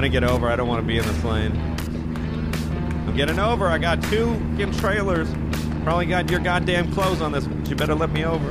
gonna get over. I don't want to be in this lane. I'm getting over. I got two fucking trailers. Probably got your goddamn clothes on this, but you better let me over.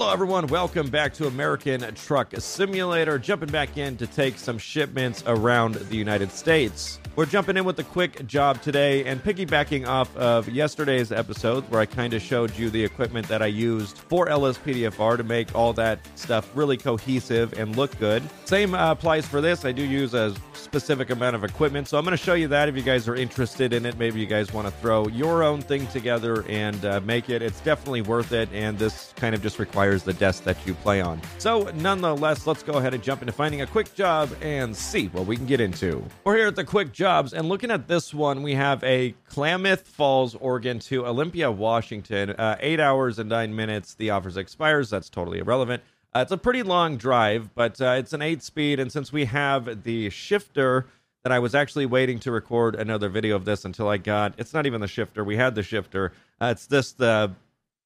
Hello, everyone. Welcome back to American Truck Simulator. Jumping back in to take some shipments around the United States. We're jumping in with a quick job today and piggybacking off of yesterday's episode where I kind of showed you the equipment that I used for LSPDFR to make all that stuff really cohesive and look good. Same uh, applies for this. I do use a specific amount of equipment, so I'm going to show you that if you guys are interested in it. Maybe you guys want to throw your own thing together and uh, make it. It's definitely worth it, and this kind of just requires the desk that you play on. So, nonetheless, let's go ahead and jump into finding a quick job and see what we can get into. We're here at the quick jobs, and looking at this one, we have a Klamath Falls, Oregon to Olympia, Washington. Uh, eight hours and nine minutes. The offers expires. That's totally irrelevant. Uh, it's a pretty long drive, but uh, it's an eight speed, and since we have the shifter that I was actually waiting to record another video of this until I got, it's not even the shifter. We had the shifter. Uh, it's this the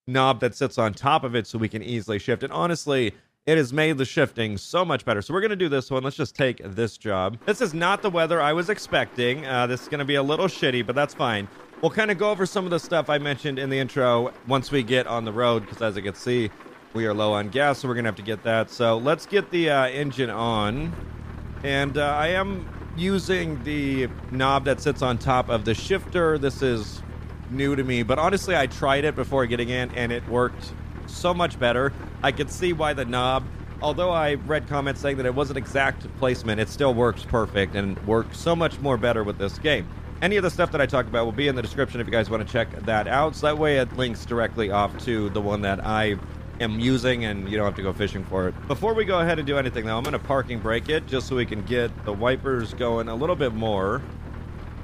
knob that sits on top of it, so we can easily shift. And honestly, it has made the shifting so much better. So we're going to do this one. Let's just take this job. This is not the weather I was expecting. Uh, this is going to be a little shitty, but that's fine. We'll kind of go over some of the stuff I mentioned in the intro once we get on the road, because as you can see, we are low on gas, so we're going to have to get that. So let's get the uh, engine on. And uh, I am using the knob that sits on top of the shifter. This is new to me, but honestly, I tried it before getting in, and it worked so much better. I could see why the knob, although I read comments saying that it wasn't exact placement, it still works perfect and works so much more better with this game. Any of the stuff that I talked about will be in the description if you guys want to check that out. So that way it links directly off to the one that I am using and you don't have to go fishing for it. Before we go ahead and do anything though, I'm going to parking brake it just so we can get the wipers going a little bit more.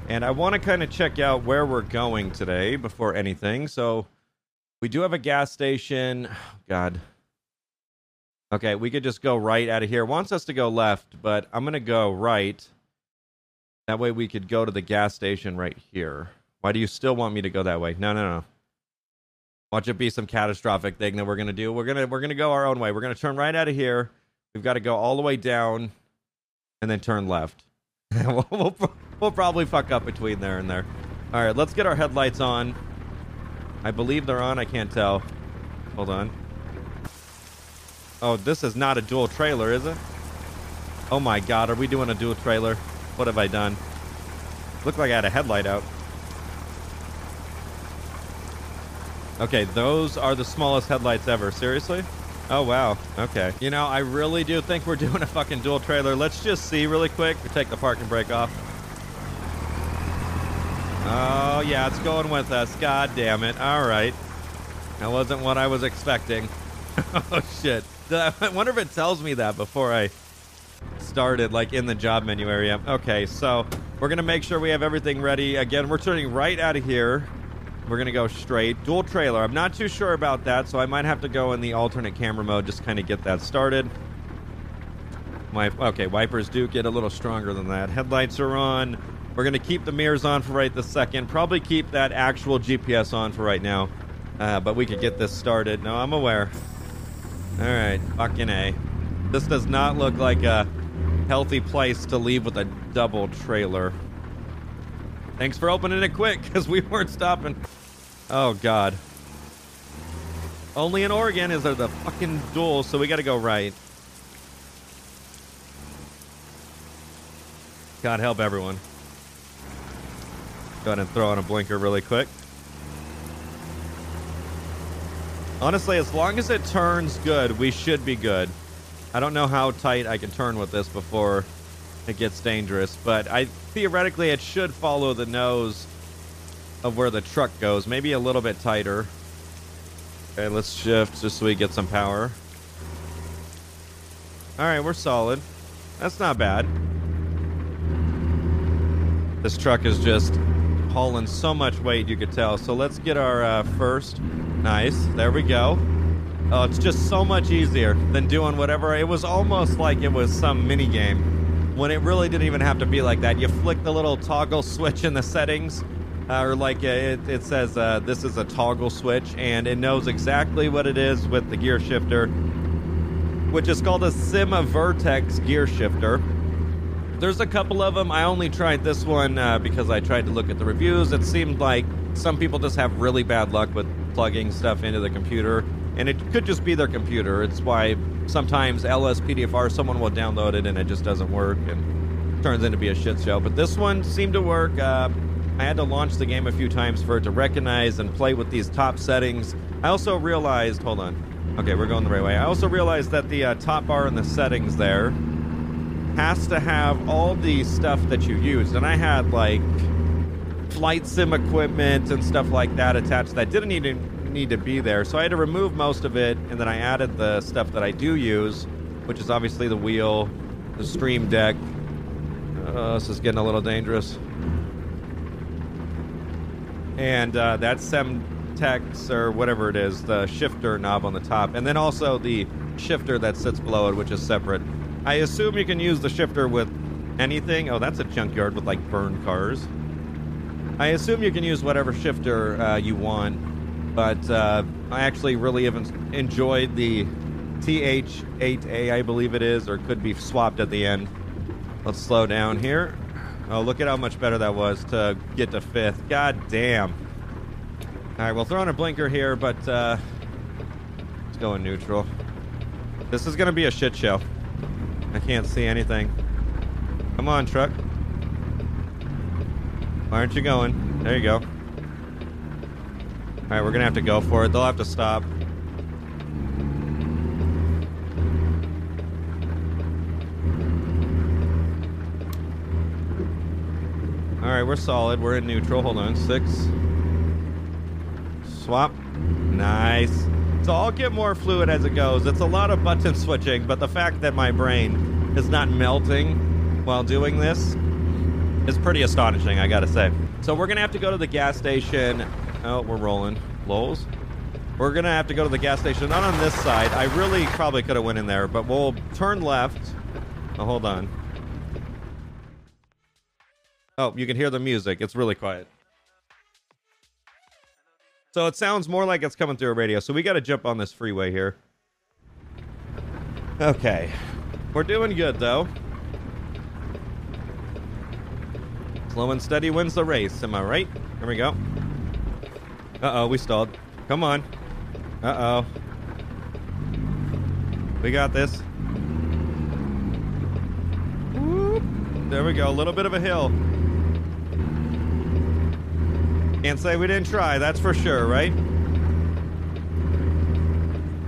And I want to kind of check out where we're going today before anything. So we do have a gas station. God. Okay, we could just go right out of here. It wants us to go left, but I'm going to go right. That way we could go to the gas station right here. Why do you still want me to go that way? No, no, no. Watch it be some catastrophic thing that we're gonna do. We're gonna we're gonna go our own way. We're gonna turn right out of here. We've got to go all the way down, and then turn left. we'll, we'll, we'll probably fuck up between there and there. All right, let's get our headlights on. I believe they're on. I can't tell. Hold on. Oh, this is not a dual trailer, is it? Oh my god, are we doing a dual trailer? What have I done? Looked like I had a headlight out. Okay, those are the smallest headlights ever. Seriously? Oh, wow. Okay. You know, I really do think we're doing a fucking dual trailer. Let's just see really quick. We take the parking brake off. Oh, yeah, it's going with us. God damn it. All right. That wasn't what I was expecting. oh, shit. I wonder if it tells me that before I started, like in the job menu area. Okay, so we're going to make sure we have everything ready. Again, we're turning right out of here. We're going to go straight. Dual trailer. I'm not too sure about that, so I might have to go in the alternate camera mode just kind of get that started. My Okay, wipers do get a little stronger than that. Headlights are on. We're going to keep the mirrors on for right this second. Probably keep that actual GPS on for right now. Uh, but we could get this started. No, I'm aware. All right, fucking A. This does not look like a healthy place to leave with a double trailer. Thanks for opening it quick, because we weren't stopping. Oh, God. Only in Oregon is there the fucking dual, so we gotta go right. God help everyone. Go ahead and throw on a blinker really quick. Honestly, as long as it turns good, we should be good. I don't know how tight I can turn with this before it gets dangerous, but I theoretically it should follow the nose of where the truck goes, maybe a little bit tighter. Okay, let's shift just so we get some power. All right, we're solid. That's not bad. This truck is just hauling so much weight, you could tell. So let's get our uh, first. Nice. There we go. Oh, it's just so much easier than doing whatever. It was almost like it was some mini game when it really didn't even have to be like that. You flick the little toggle switch in the settings, uh, or like uh, it, it says uh, this is a toggle switch, and it knows exactly what it is with the gear shifter, which is called a Sima Vertex gear shifter. There's a couple of them. I only tried this one uh, because I tried to look at the reviews. It seemed like some people just have really bad luck with plugging stuff into the computer, and it could just be their computer. It's why sometimes LSPDFR someone will download it and it just doesn't work and turns into be a shit show. But this one seemed to work. Uh, I had to launch the game a few times for it to recognize and play with these top settings. I also realized, hold on. Okay, we're going the right way. I also realized that the uh, top bar in the settings there has to have all the stuff that you used. And I had like flight sim equipment and stuff like that attached that didn't need need to be there. So I had to remove most of it, and then I added the stuff that I do use, which is obviously the wheel, the stream deck. Uh, this is getting a little dangerous. And uh, that Semtex or whatever it is, the shifter knob on the top, and then also the shifter that sits below it, which is separate. I assume you can use the shifter with anything. Oh, that's a junkyard with like burned cars. I assume you can use whatever shifter uh, you want, but uh, I actually really haven't enjoyed the TH8A, I believe it is, or could be swapped at the end. Let's slow down here. Oh, look at how much better that was to get to fifth. God damn. All right, we'll throw in a blinker here, but uh, let's go in neutral. This is going to be a shit show. I can't see anything. Come on, truck. Why aren't you going? There you go. All right, we're gonna have to go for it. They'll have to stop. All right, we're solid. We're in neutral. Hold on, six. Swap. Nice. So I'll get more fluid as it goes. It's a lot of button switching, but the fact that my brain is not melting while doing this is pretty astonishing, I gotta say. So we're gonna have to go to the gas station. Oh, we're rolling. Lowell's. We're gonna have to go to the gas station, not on this side. I really probably could have went in there, but we'll turn left. Oh, hold on. Oh, you can hear the music. It's really quiet. So it sounds more like it's coming through a radio. So we got to jump on this freeway here. Okay. We're doing good, though. Slow and steady wins the race. Am I right? Here we go. Uh-oh, we stalled. Come on. Uh-oh. We got this. Whoop. There we go. A little bit of a hill. Can't say we didn't try, that's for sure, right?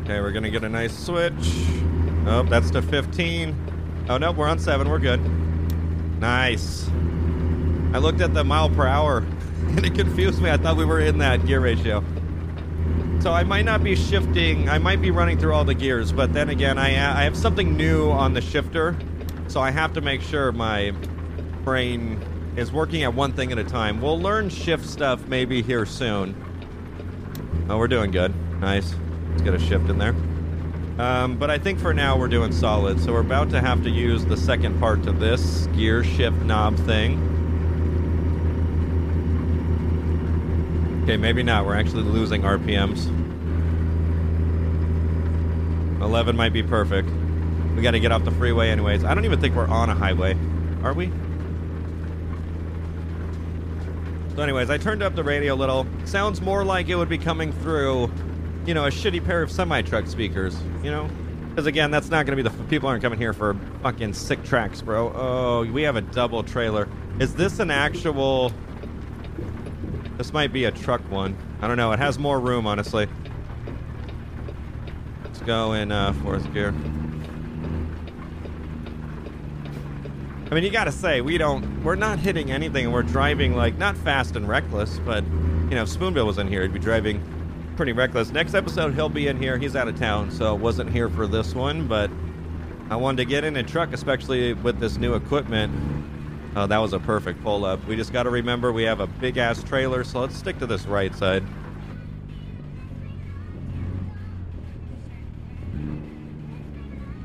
Okay, we're gonna get a nice switch. Oh, that's to 15. Oh, no, we're on 7. We're good. Nice. I looked at the mile per hour, and it confused me. I thought we were in that gear ratio. So I might not be shifting. I might be running through all the gears, but then again, I, I have something new on the shifter, so I have to make sure my brain is working at one thing at a time. We'll learn shift stuff maybe here soon. Oh, we're doing good. Nice. Let's get a shift in there. Um, but I think for now we're doing solid. So we're about to have to use the second part to this gear shift knob thing. Okay, maybe not. We're actually losing RPMs. 11 might be perfect. We got to get off the freeway anyways. I don't even think we're on a highway. Are we? So, anyways, I turned up the radio a little. Sounds more like it would be coming through, you know, a shitty pair of semi truck speakers, you know? Because again, that's not going to be the people aren't coming here for fucking sick tracks, bro. Oh, we have a double trailer. Is this an actual? This might be a truck one. I don't know. It has more room, honestly. Let's go in uh, fourth gear. I mean, you gotta say, we don't, we're not hitting anything, and we're driving like not fast and reckless, but you know, if Spoonbill was in here, he'd be driving pretty reckless. Next episode, he'll be in here. He's out of town, so wasn't here for this one, but I wanted to get in a truck, especially with this new equipment. Oh, that was a perfect pull up. We just got to remember we have a big ass trailer, so let's stick to this right side.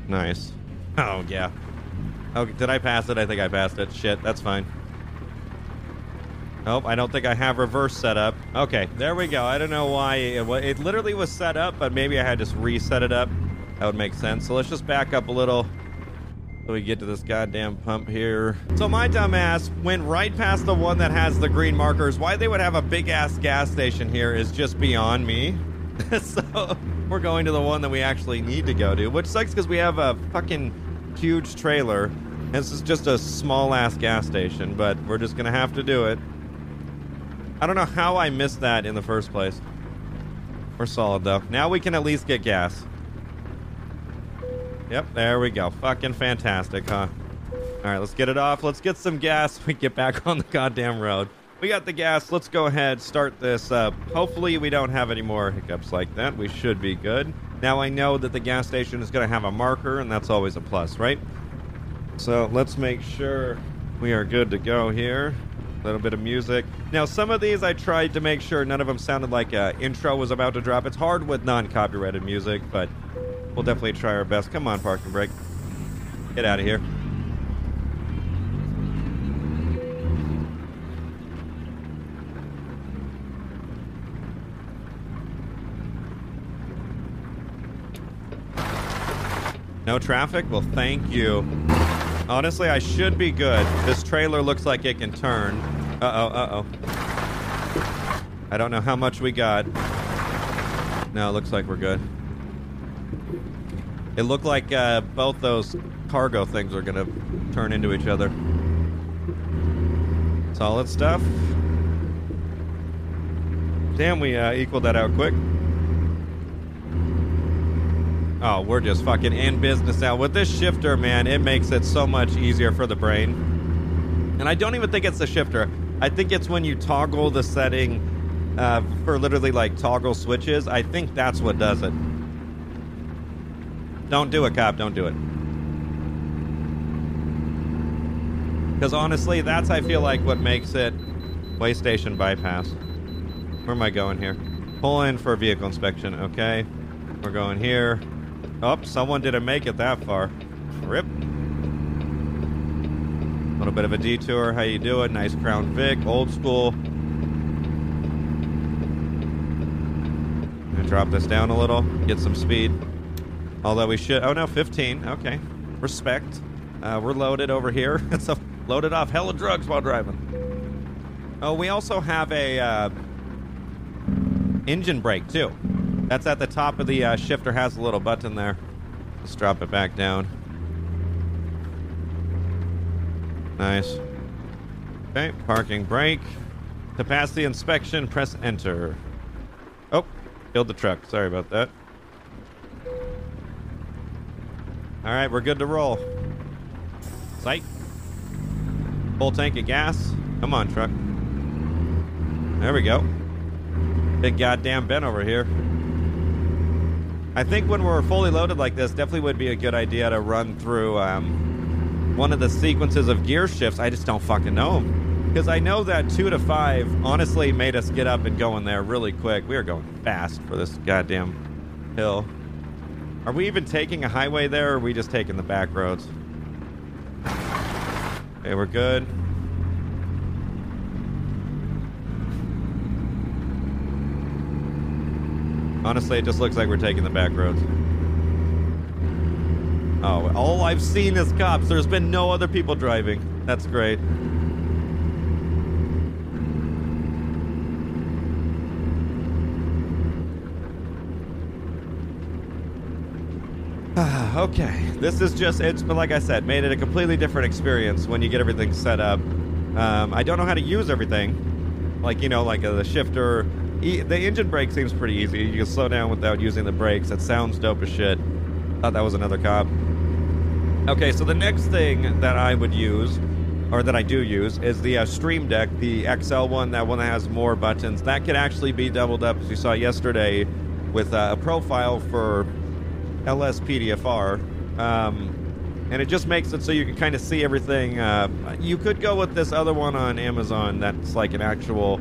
Nice. Oh, yeah. Oh, did I pass it? I think I passed it. Shit, that's fine. Oh, I don't think I have reverse set up. Okay, there we go. I don't know why it, it literally was set up, but maybe I had to reset it up. That would make sense. So let's just back up a little so we get to this goddamn pump here. So my dumbass went right past the one that has the green markers. Why they would have a big ass gas station here is just beyond me. so we're going to the one that we actually need to go to, which sucks because we have a fucking huge trailer. And this is just a small ass gas station, but we're just gonna have to do it. I don't know how I missed that in the first place. We're solid though. Now we can at least get gas. Yep, there we go. Fucking fantastic, huh? All right, let's get it off. Let's get some gas. We get back on the goddamn road. We got the gas. Let's go ahead, start this up. Hopefully, we don't have any more hiccups like that. We should be good. Now, I know that the gas station is going to have a marker, and that's always a plus, right? So let's make sure we are good to go here. A little bit of music. Now, some of these I tried to make sure none of them sounded like an intro was about to drop. It's hard with non copyrighted music, but We'll definitely try our best. Come on, parking brake. Get out of here. No traffic? Well, thank you. Honestly, I should be good. This trailer looks like it can turn. Uh-oh, uh-oh. I don't know how much we got. No, it looks like we're good. It looked like uh, both those cargo things are to turn into each other. Solid stuff. Damn, we uh, equaled that out quick. Oh, we're just fucking in business now. With this shifter, man, it makes it so much easier for the brain. And I don't even think it's the shifter. I think it's when you toggle the setting uh, for literally like toggle switches. I think that's what does it. Don't do it, cop. Don't do it. Because honestly, that's, I feel like, what makes it Weigh Station Bypass. Where am I going here? Pull in for vehicle inspection. Okay. We're going here. Oh, someone didn't make it that far. Rip. A little bit of a detour. How you doing? Nice Crown Vic. Old school. Gonna drop this down a little. Get some speed. Although we should. Oh no, 15. Okay, respect. Uh, we're loaded over here. so loaded off hella drugs while driving. Oh, we also have a uh, engine brake too. That's at the top of the uh, shifter. Has a little button there. Let's drop it back down. Nice. Okay, parking brake. Capacity inspection. Press enter. Oh, killed the truck. Sorry about that. All right, we're good to roll. Sight. Full tank of gas. Come on, truck. There we go. Big goddamn Ben over here. I think when we're fully loaded like this, definitely would be a good idea to run through um, one of the sequences of gear shifts. I just don't fucking know Because I know that 2 to 5 honestly made us get up and go in there really quick. We are going fast for this goddamn hill. Are we even taking a highway there, or are we just taking the back roads? Okay, we're good. Honestly, it just looks like we're taking the back roads. Oh, all I've seen is cops. There's been no other people driving. That's great. Okay. This is just, it's been, like I said, made it a completely different experience when you get everything set up. Um, I don't know how to use everything. Like, you know, like uh, the shifter. E- the engine brake seems pretty easy. You can slow down without using the brakes. That sounds dope as shit. Thought that was another cop. Okay, so the next thing that I would use, or that I do use, is the uh, Stream Deck, the XL one, that one that has more buttons. That could actually be doubled up, as you saw yesterday, with uh, a profile for LSPDFR. Um, and it just makes it so you can kind of see everything. Uh, you could go with this other one on Amazon that's like an actual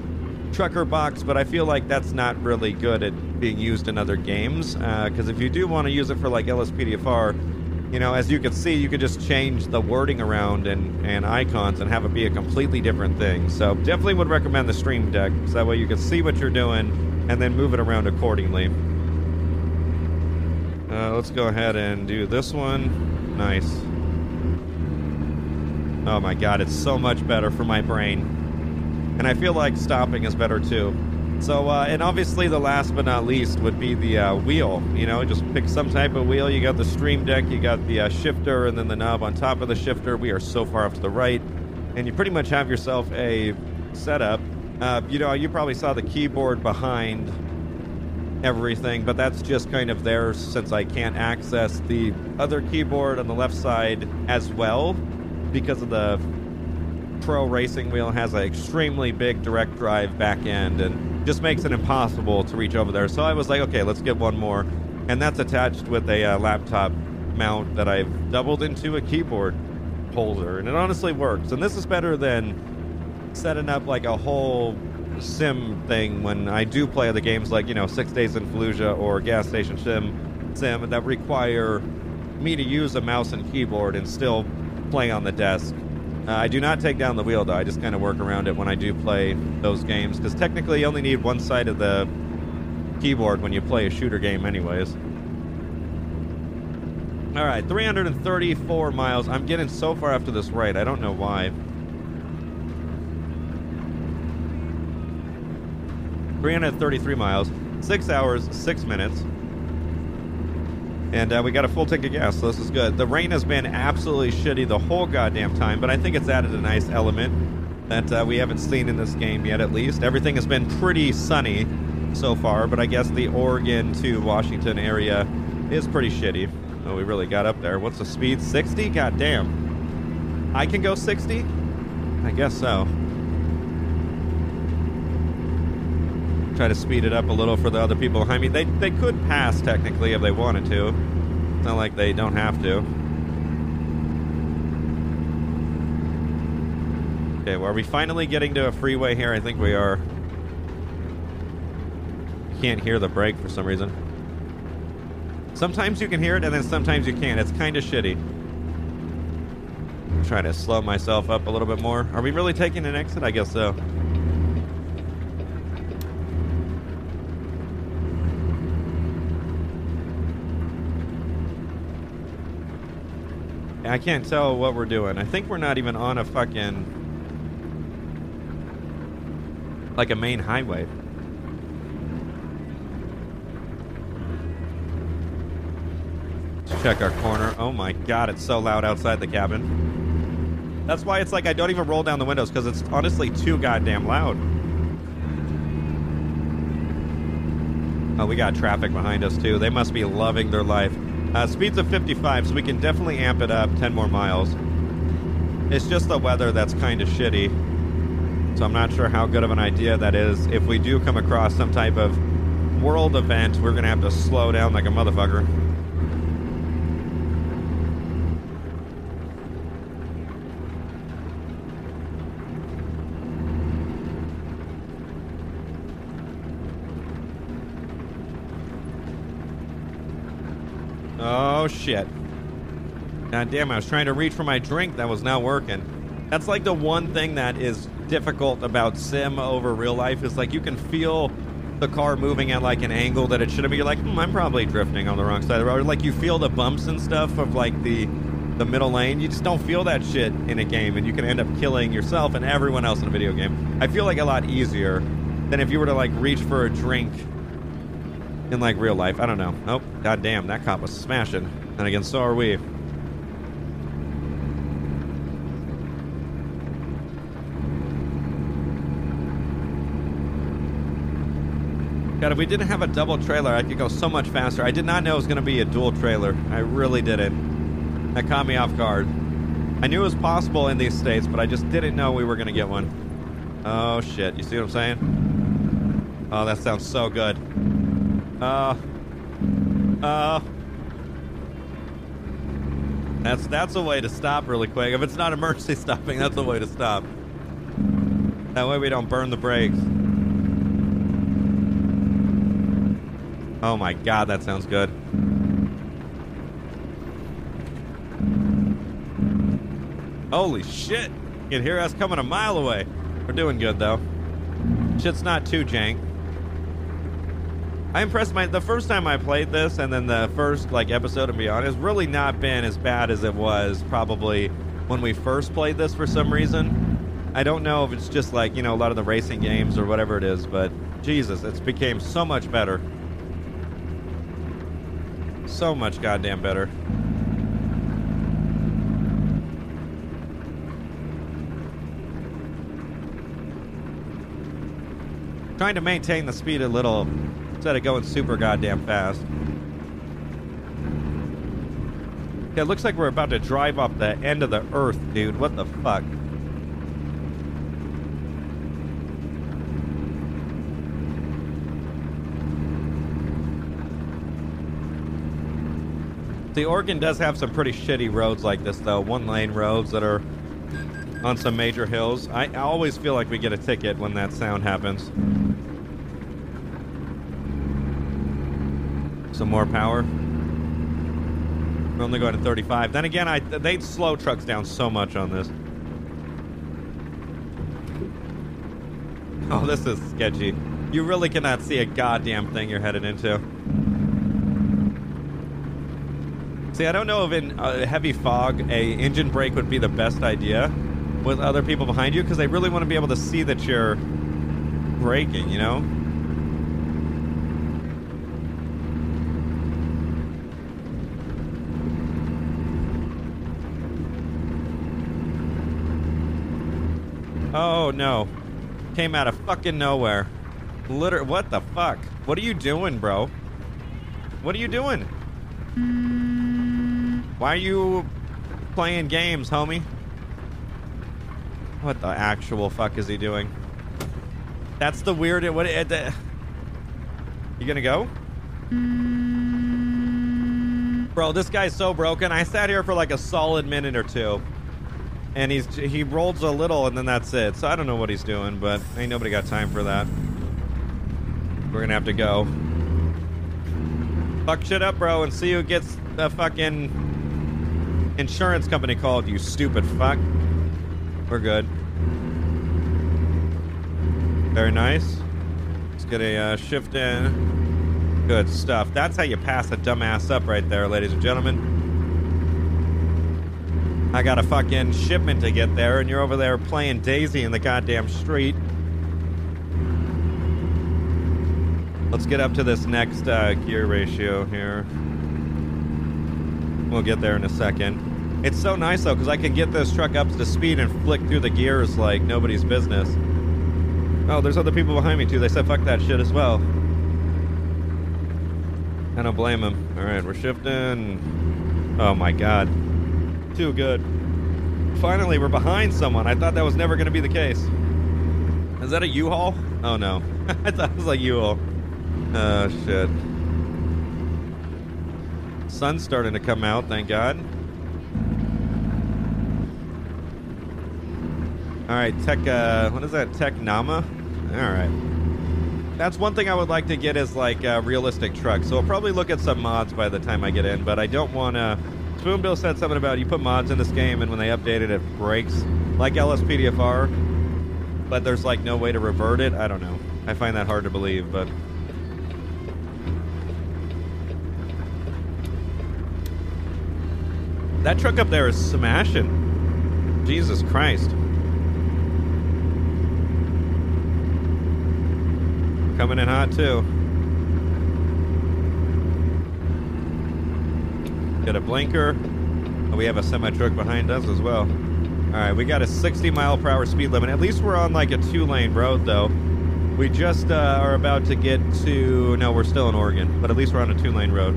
trucker box, but I feel like that's not really good at being used in other games. Because uh, if you do want to use it for like LSPDFR, you know, as you can see, you could just change the wording around and, and icons and have it be a completely different thing. So definitely would recommend the Stream Deck, so that way you can see what you're doing and then move it around accordingly. Uh, let's go ahead and do this one. Nice. Oh my god, it's so much better for my brain. And I feel like stopping is better too. So, uh, and obviously, the last but not least would be the uh, wheel. You know, just pick some type of wheel. You got the Stream Deck, you got the uh, shifter, and then the knob on top of the shifter. We are so far off to the right, and you pretty much have yourself a setup. Uh, you know, you probably saw the keyboard behind everything, but that's just kind of there since I can't access the other keyboard on the left side as well because of the Pro Racing wheel has an extremely big direct drive back end and just makes it impossible to reach over there. So I was like, okay, let's get one more. And that's attached with a uh, laptop mount that I've doubled into a keyboard holder. And it honestly works. And this is better than setting up like a whole sim thing when I do play the games like, you know, Six Days in Fallujah or Gas Station Sim, sim that require me to use a mouse and keyboard and still play on the desk. Uh, I do not take down the wheel though. I just kind of work around it when I do play those games because technically you only need one side of the keyboard when you play a shooter game, anyways. All right, 334 miles. I'm getting so far after this right. I don't know why. 333 miles, six hours, six minutes. And uh, we got a full tank of gas, so this is good. The rain has been absolutely shitty the whole goddamn time, but I think it's added a nice element that uh, we haven't seen in this game yet, at least. Everything has been pretty sunny so far, but I guess the Oregon to Washington area is pretty shitty. Oh, we really got up there. What's the speed? 60? God damn. I can go 60? I guess so. Try to speed it up a little for the other people behind me. They they could pass technically if they wanted to. It's not like they don't have to. Okay, well, are we finally getting to a freeway here? I think we are. Can't hear the brake for some reason. Sometimes you can hear it, and then sometimes you can't. It's kind of shitty. I'm trying to slow myself up a little bit more. Are we really taking an exit? I guess so. I can't tell what we're doing. I think we're not even on a fucking like a main highway. Check our corner. Oh my god, it's so loud outside the cabin. That's why it's like I don't even roll down the windows because it's honestly too goddamn loud. Oh, we got traffic behind us too. They must be loving their life. Uh, speed's of 55, so we can definitely amp it up 10 more miles. It's just the weather that's kind of shitty. So I'm not sure how good of an idea that is. If we do come across some type of world event, we're going to have to slow down like a motherfucker. Oh shit. God damn, I was trying to reach for my drink that was not working. That's like the one thing that is difficult about sim over real life is like you can feel the car moving at like an angle that it shouldn't be. You're like, hmm, I'm probably drifting on the wrong side of the road. Like you feel the bumps and stuff of like the the middle lane. You just don't feel that shit in a game, and you can end up killing yourself and everyone else in a video game. I feel like a lot easier than if you were to like reach for a drink in like real life. I don't know. Nope. God damn, that cop was smashing. And again, so are we. God, if we didn't have a double trailer, I could go so much faster. I did not know it was going to be a dual trailer. I really didn't. That caught me off guard. I knew it was possible in these states, but I just didn't know we were going to get one. Oh, shit. You see what I'm saying? Oh, that sounds so good. Uh. Uh. That's that's a way to stop really quick. If it's not emergency stopping, that's a way to stop. That way we don't burn the brakes. Oh my god, that sounds good. Holy shit. You can hear us coming a mile away. We're doing good though. Shit's not too jank. I impressed my the first time I played this and then the first like episode to beyond has really not been as bad as it was probably when we first played this for some reason. I don't know if it's just like, you know, a lot of the racing games or whatever it is, but Jesus, it's became so much better. So much goddamn better. Trying to maintain the speed a little instead of going super goddamn fast. It looks like we're about to drive off the end of the earth, dude. What the fuck? The Oregon does have some pretty shitty roads like this, though. One lane roads that are on some major hills. I always feel like we get a ticket when that sound happens. Some more power. We're only going to 35. Then again, I they slow trucks down so much on this. Oh, this is sketchy. You really cannot see a goddamn thing you're headed into. See, I don't know if in uh, heavy fog a engine brake would be the best idea with other people behind you because they really want to be able to see that you're braking, you know? Oh no. Came out of fucking nowhere. Liter what the fuck? What are you doing, bro? What are you doing? Why are you playing games, homie? What the actual fuck is he doing? That's the weird. What? Uh, you gonna go? Bro, this guy's so broken. I sat here for like a solid minute or two, and he's he rolls a little, and then that's it. So I don't know what he's doing, but ain't nobody got time for that. We're gonna have to go. Fuck shit up, bro, and see who gets the fucking insurance company called. You stupid fuck. We're good. Very nice. Let's get a uh, shift in. Good stuff. That's how you pass a dumbass up right there, ladies and gentlemen. I got a fucking shipment to get there, and you're over there playing Daisy in the goddamn street. Let's get up to this next uh, gear ratio here. We'll get there in a second. It's so nice though, because I can get this truck up to speed and flick through the gears like nobody's business. Oh, there's other people behind me too. They said fuck that shit as well. I don't blame them. All right, we're shifting. Oh my god, too good. Finally, we're behind someone. I thought that was never going to be the case. Is that a U-Haul? Oh no, I thought it was like U-Haul. Oh shit. Sun's starting to come out, thank God. All right, Tech. Uh, what is that? Tech Nama. All right. That's one thing I would like to get is like a realistic truck. So I'll probably look at some mods by the time I get in. But I don't want to. Spoonbill said something about you put mods in this game and when they update it, it breaks like LSPDFR. But there's like no way to revert it. I don't know. I find that hard to believe, but. That truck up there is smashing. Jesus Christ. Coming in hot too. Got a blinker. Oh, we have a semi truck behind us as well. All right, we got a 60 mile per hour speed limit. At least we're on like a two lane road though. We just uh, are about to get to. No, we're still in Oregon, but at least we're on a two lane road.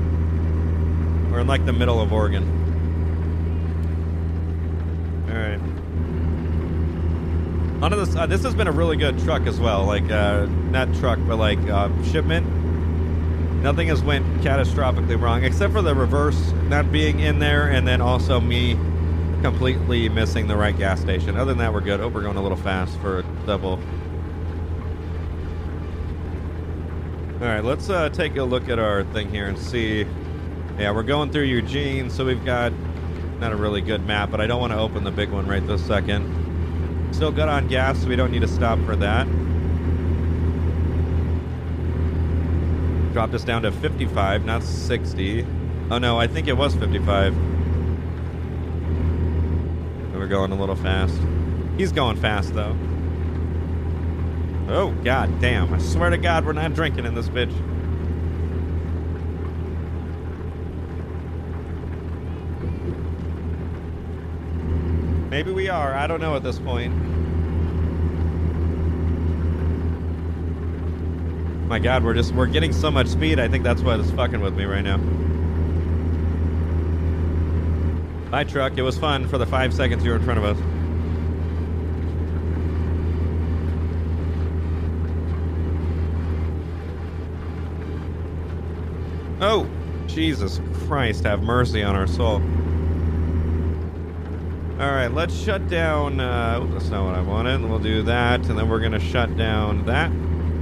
We're in like the middle of Oregon. All right. Of this. Uh, this has been a really good truck as well. Like uh, not truck, but like uh, shipment. Nothing has went catastrophically wrong except for the reverse not being in there, and then also me completely missing the right gas station. Other than that, we're good. Oh, we're going a little fast for a double. All right, let's uh, take a look at our thing here and see. Yeah, we're going through Eugene, so we've got not a really good map, but I don't want to open the big one right this second. Still good on gas, so we don't need to stop for that. Dropped us down to 55, not 60. Oh no, I think it was 55. We're going a little fast. He's going fast though. Oh, god damn. I swear to God, we're not drinking in this bitch. Maybe we are. I don't know at this point. My god, we're just we're getting so much speed. I think that's what is fucking with me right now. Bye truck. It was fun for the 5 seconds you were in front of us. Oh, Jesus Christ, have mercy on our soul. All right, let's shut down. Uh, that's not what I wanted. We'll do that, and then we're going to shut down that.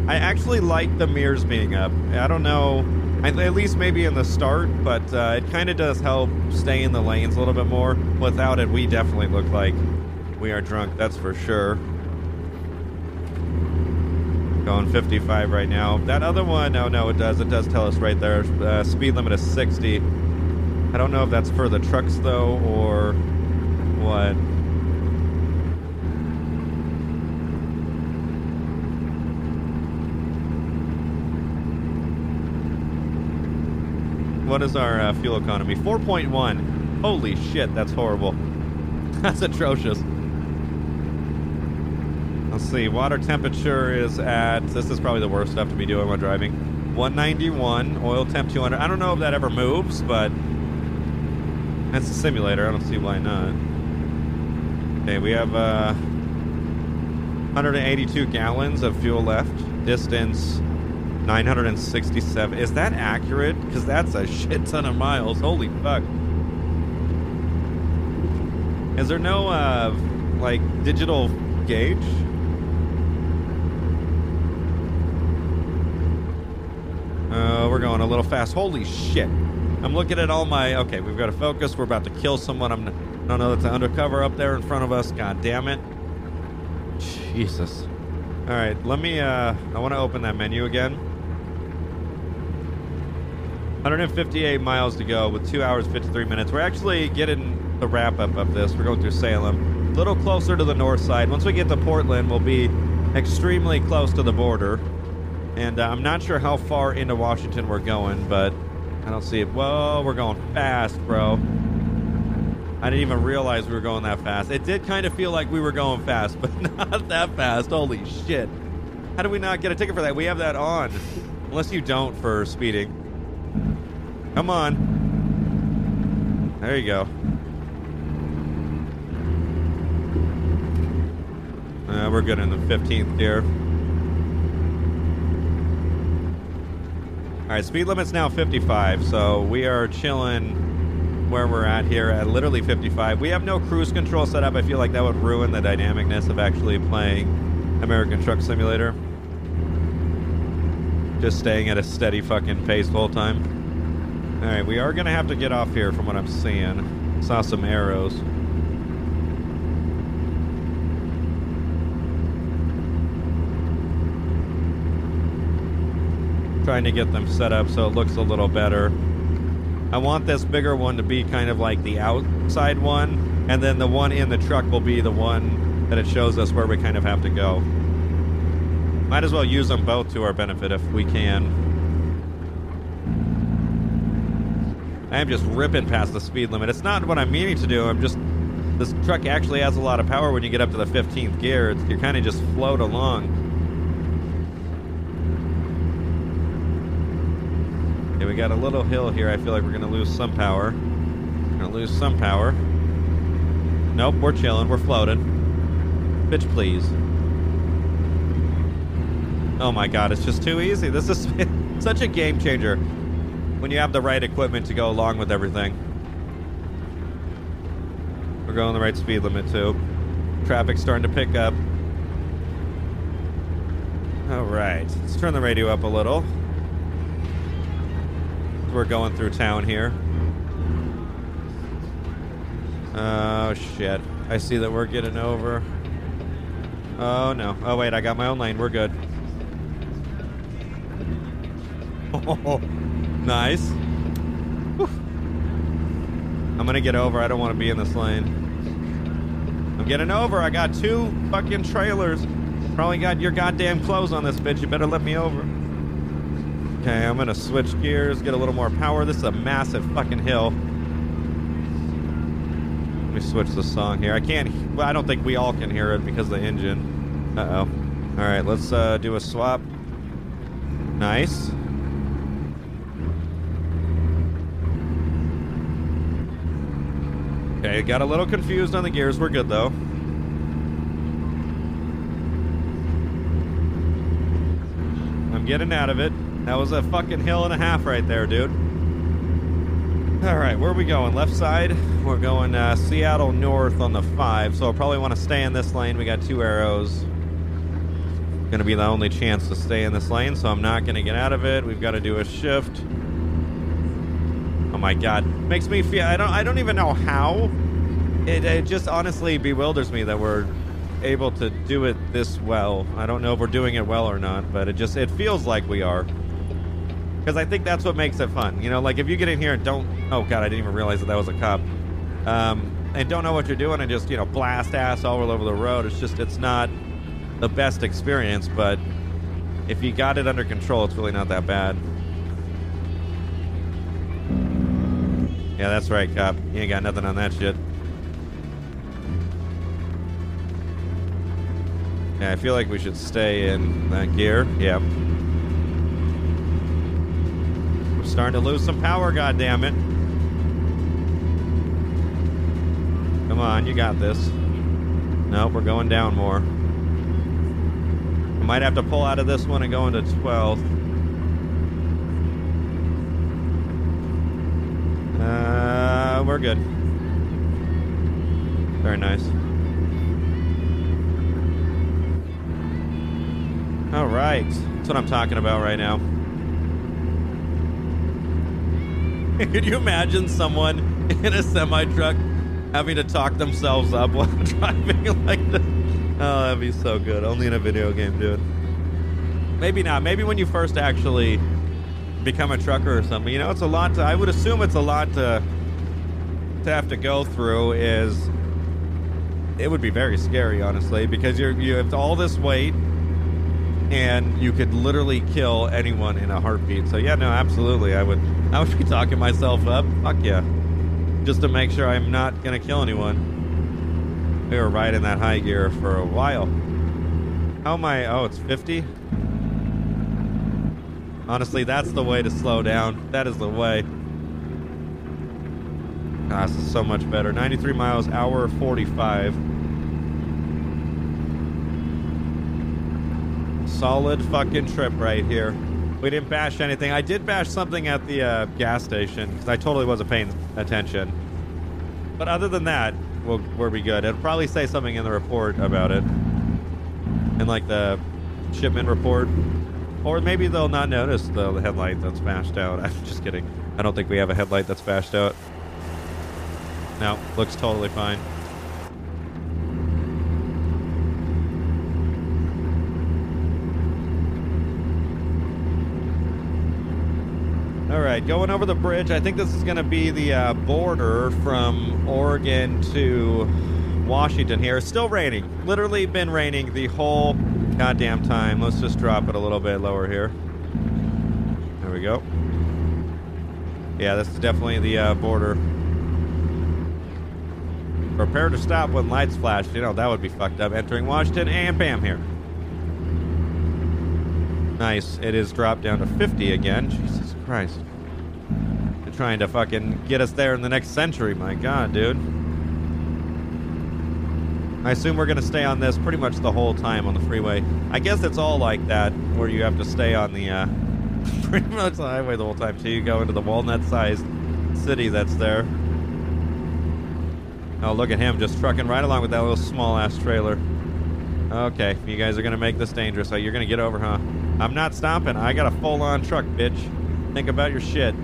I actually like the mirrors being up. I don't know, at least maybe in the start, but uh, it kind of does help stay in the lanes a little bit more. Without it, we definitely look like we are drunk, that's for sure. Going 55 right now. That other one, no, no, it does. It does tell us right there. Uh, speed limit is 60. I don't know if that's for the trucks, though, or what. What is our uh, fuel economy? 4.1. Holy shit, that's horrible. that's atrocious. Let's see. Water temperature is at. This is probably the worst stuff to be doing while driving. 191. Oil temp 200. I don't know if that ever moves, but that's a simulator. I don't see why not. Okay, we have uh, 182 gallons of fuel left. Distance 967. Is that accurate? Because that's a shit ton of miles. Holy fuck. Is there no, uh, like, digital gauge? Uh, we're going a little fast. Holy shit. I'm looking at all my. Okay, we've got to focus. We're about to kill someone. I'm. I know that's undercover up there in front of us. God damn it. Jesus. All right, let me. Uh, I want to open that menu again. 158 miles to go with 2 hours 53 minutes. We're actually getting the wrap up of this. We're going through Salem. A little closer to the north side. Once we get to Portland, we'll be extremely close to the border. And uh, I'm not sure how far into Washington we're going, but I don't see it. Whoa, we're going fast, bro. I didn't even realize we were going that fast. It did kind of feel like we were going fast, but not that fast. Holy shit. How do we not get a ticket for that? We have that on. Unless you don't for speeding. Come on. There you go. Uh, we're good in the 15th gear. All right, speed limit's now 55, so we are chilling where we're at here at literally 55. We have no cruise control set up. I feel like that would ruin the dynamicness of actually playing American Truck Simulator. Just staying at a steady fucking pace whole time. All right, we are going to have to get off here from what I'm seeing. Saw some arrows. Trying to get them set up so it looks a little better. I want this bigger one to be kind of like the outside one, and then the one in the truck will be the one that it shows us where we kind of have to go. Might as well use them both to our benefit if we can. I am just ripping past the speed limit. It's not what I'm meaning to do. I'm just this truck actually has a lot of power when you get up to the 15th gear. It's, you kind of just float along. Okay, we got a little hill here. I feel like we're going to lose some power. Going to lose some power. Nope, we're chilling. We're floating. Bitch, please. Oh my god, it's just too easy. This is such a game changer when you have the right equipment to go along with everything. We're going the right speed limit too. Traffic's starting to pick up. All right, let's turn the radio up a little. We're going through town here. Oh, shit. I see that we're getting over. Oh, no. Oh, wait, I got my own lane. We're good. Oh, Nice. Whew. I'm gonna get over. I don't want to be in this lane. I'm getting over. I got two fucking trailers. Probably got your goddamn clothes on this bitch. You better let me over. Okay, I'm gonna switch gears, get a little more power. This is a massive fucking hill. Let me switch the song here. I can't. Well, I don't think we all can hear it because of the engine. Uh oh. All right, let's uh, do a swap. Nice. Okay, got a little confused on the gears. We're good though. I'm getting out of it. That was a fucking hill and a half right there, dude. All right, where are we going? Left side? We're going uh, Seattle north on the 5, so I'll probably want to stay in this lane. We got two arrows. Going to be the only chance to stay in this lane, so I'm not going to get out of it. We've got to do a shift. Oh my god. Makes me feel I don't I don't even know how. It, it just honestly bewilders me that we're able to do it this well. I don't know if we're doing it well or not, but it just it feels like we are. Because I think that's what makes it fun. You know, like if you get in here and don't oh god, I didn't even realize that that was a cop. Um, and don't know what you're doing and just, you know, blast ass all over the road. It's just it's not the best experience, but if you got it under control, it's really not that bad. Yeah, that's right, cop. You ain't got nothing on that shit. Yeah, I feel like we should stay in that gear. Yeah. We're starting to lose some power, goddammit. Come on, you got this. Nope, we're going down more. I might have to pull out of this one and go into 12th. Uh, we're good. Very nice. All right. That's what I'm talking about right now. Could you imagine someone in a semi truck having to talk themselves up while driving like this? Oh, that'd be so good. Only in a video game, dude. Maybe not. Maybe when you first actually become a trucker or something. You know, it's a lot to, I would assume it's a lot to, to have to go through is, it would be very scary, honestly, because you're, you have all this weight and you could literally kill anyone in a heartbeat. So yeah, no, absolutely. I would, I would be talking myself up. Fuck yeah. Just to make sure I'm not to kill anyone. We were riding that high gear for a while. How am I? Oh, it's 50? Honestly, that's the way to slow down. That is the way. Ah, this is so much better. 93 miles, hour 45. Solid fucking trip right here. We didn't bash anything. I did bash something at the uh, gas station because I totally wasn't paying attention. But other than that, we'll, we'll be good. It'll probably say something in the report about it. In like the shipment report. Or maybe they'll not notice the headlight that's bashed out. I'm just kidding. I don't think we have a headlight that's bashed out. No, looks totally fine. All right, going over the bridge. I think this is going to be the uh, border from Oregon to Washington here. It's still raining. Literally been raining the whole goddamn time. Let's just drop it a little bit lower here. There we go. Yeah, this is definitely the uh, border. Prepare to stop when lights flash. You know, that would be fucked up. Entering Washington and bam here. Nice. It is dropped down to 50 again. Jesus Christ. They're trying to fucking get us there in the next century. My God, dude. I assume we're going to stay on this pretty much the whole time on the freeway. I guess it's all like that, where you have to stay on the, uh, pretty much the highway the whole time till you go into the walnut-sized city that's there. Oh, look at him just trucking right along with that little small-ass trailer. Okay, you guys are going to make this dangerous. So you're going to get over, huh? I'm not stopping. I got a full-on truck, bitch. Think about your shit.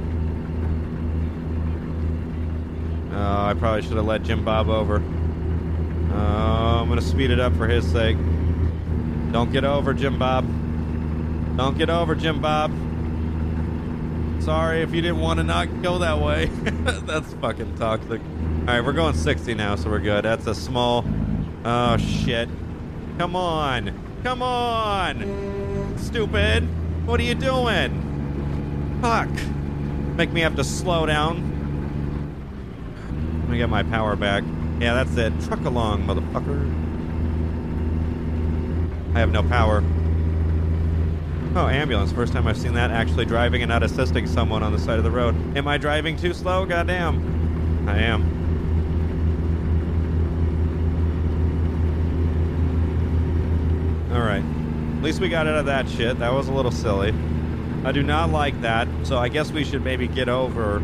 Oh, I probably should have let Jim Bob over. Oh, I'm gonna speed it up for his sake. Don't get over, Jim Bob. Don't get over, Jim Bob. Sorry if you didn't want to not go that way. That's fucking toxic. All right, we're going 60 now, so we're good. That's a small. Oh shit! Come on, come on, stupid! What are you doing? Fuck! Make me have to slow down. Let me get my power back. Yeah, that's it. Truck along, motherfucker. I have no power. Oh, ambulance. First time I've seen that actually driving and not assisting someone on the side of the road. Am I driving too slow? Goddamn. I am. Alright. At least we got out of that shit. That was a little silly. I do not like that, so I guess we should maybe get over.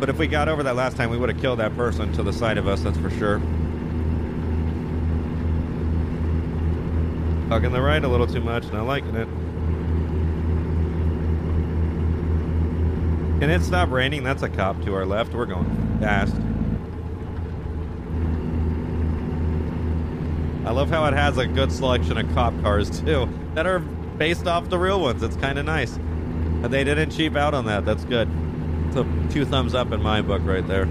But if we got over that last time, we would have killed that person to the side of us, that's for sure. Hugging the right a little too much, not liking it. Can it stop raining? That's a cop to our left. We're going fast. I love how it has a good selection of cop cars too that are based off the real ones. It's kind of nice. They didn't cheap out on that. That's good. Two thumbs up in my book right there.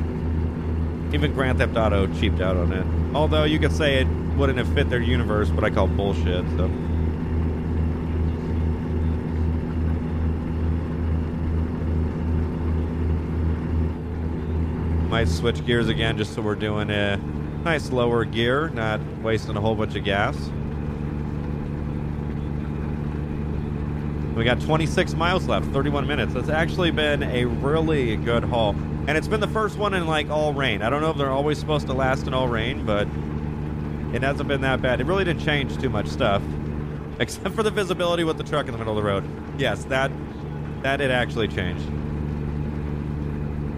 Even Grand Theft Auto cheaped out on it. Although you could say it wouldn't have fit their universe, but I call bullshit. So. Might switch gears again just so we're doing a nice lower gear, not wasting a whole bunch of gas. We got 26 miles left, 31 minutes. It's actually been a really good haul. And it's been the first one in like all rain. I don't know if they're always supposed to last in all rain, but it hasn't been that bad. It really didn't change too much stuff. Except for the visibility with the truck in the middle of the road. Yes, that that did actually change.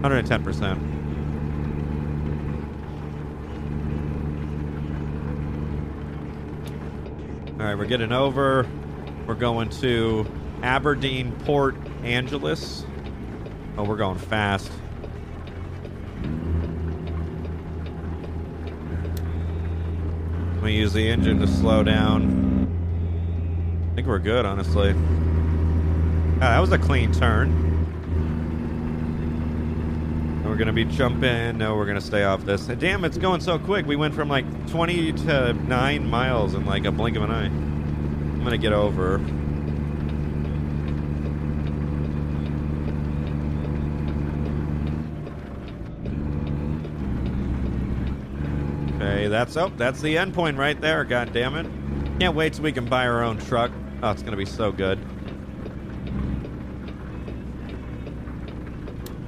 110%. All right, we're getting over. We're going to Aberdeen, Port Angeles. Oh, we're going fast. We use the engine to slow down. I think we're good, honestly. Ah, that was a clean turn. We're gonna be jumping. No, we're gonna stay off this. Damn, it's going so quick. We went from like 20 to 9 miles in like a blink of an eye. I'm gonna get over. Okay, that's oh, that's the end point right there. God damn it! Can't wait till we can buy our own truck. Oh, it's gonna be so good.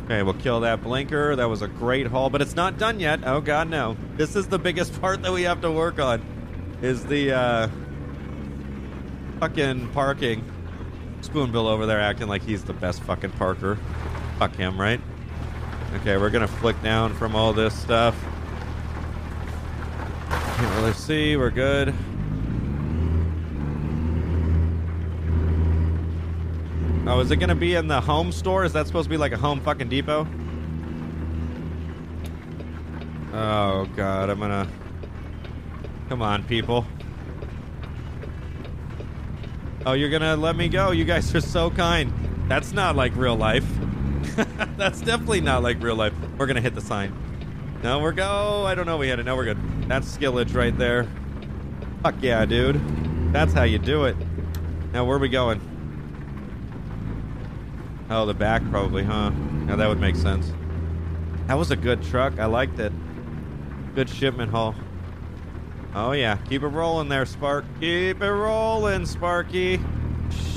Okay, we'll kill that blinker. That was a great haul, but it's not done yet. Oh god, no. This is the biggest part that we have to work on. Is the uh fucking parking. Spoonbill over there acting like he's the best fucking parker. Fuck him, right? Okay, we're gonna flick down from all this stuff. Really see, we're good. Oh, is it gonna be in the home store? Is that supposed to be like a home fucking depot? Oh god, I'm gonna. Come on, people. Oh, you're gonna let me go? You guys are so kind. That's not like real life. That's definitely not like real life. We're gonna hit the sign. No, we're go. I don't know. We had it. No, we're good. That's skillage right there. Fuck yeah, dude. That's how you do it. Now, where are we going? Oh, the back probably, huh? Now that would make sense. That was a good truck. I liked it. Good shipment haul. Oh yeah, keep it rolling there, Spark. Keep it rolling, Sparky.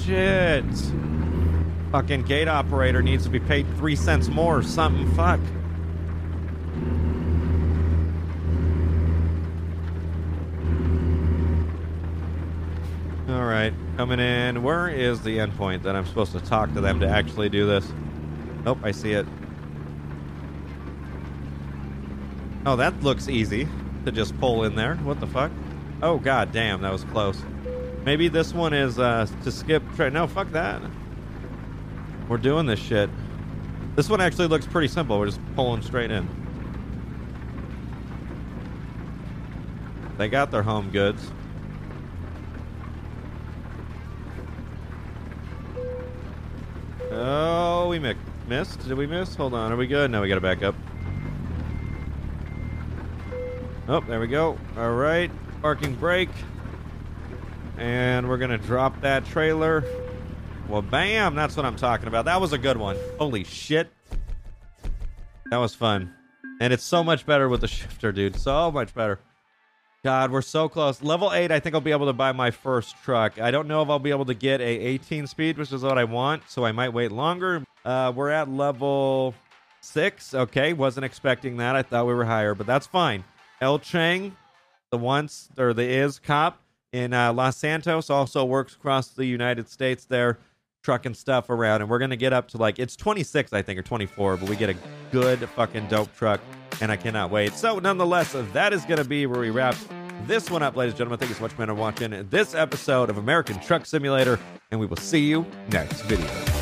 Shit. Fucking gate operator needs to be paid three cents more or something. Fuck. Coming in. Where is the endpoint that I'm supposed to talk to them to actually do this? Nope, I see it. Oh, that looks easy to just pull in there. What the fuck? Oh, god damn, that was close. Maybe this one is uh, to skip. Tra- no, fuck that. We're doing this shit. This one actually looks pretty simple. We're just pulling straight in. They got their home goods. Oh, we mi- missed. Did we miss? Hold on. Are we good? No, we got to back up. Oh, there we go. All right. Parking brake. And we're going to drop that trailer. Well, bam. That's what I'm talking about. That was a good one. Holy shit. That was fun. And it's so much better with the shifter, dude. So much better. God, we're so close. Level 8, I think I'll be able to buy my first truck. I don't know if I'll be able to get a 18 speed, which is what I want, so I might wait longer. Uh, we're at level 6. Okay, wasn't expecting that. I thought we were higher, but that's fine. El Chang, the once or the is cop in uh, Los Santos, also works across the United States there, trucking stuff around. And we're to get up to like, it's 26, I think, or 24, but we get a good fucking dope truck, and I cannot wait. So, nonetheless, that is going to be where we wrap this one up, ladies and gentlemen. Thank you so much, for watching this episode of American Truck Simulator, and we will see you next video.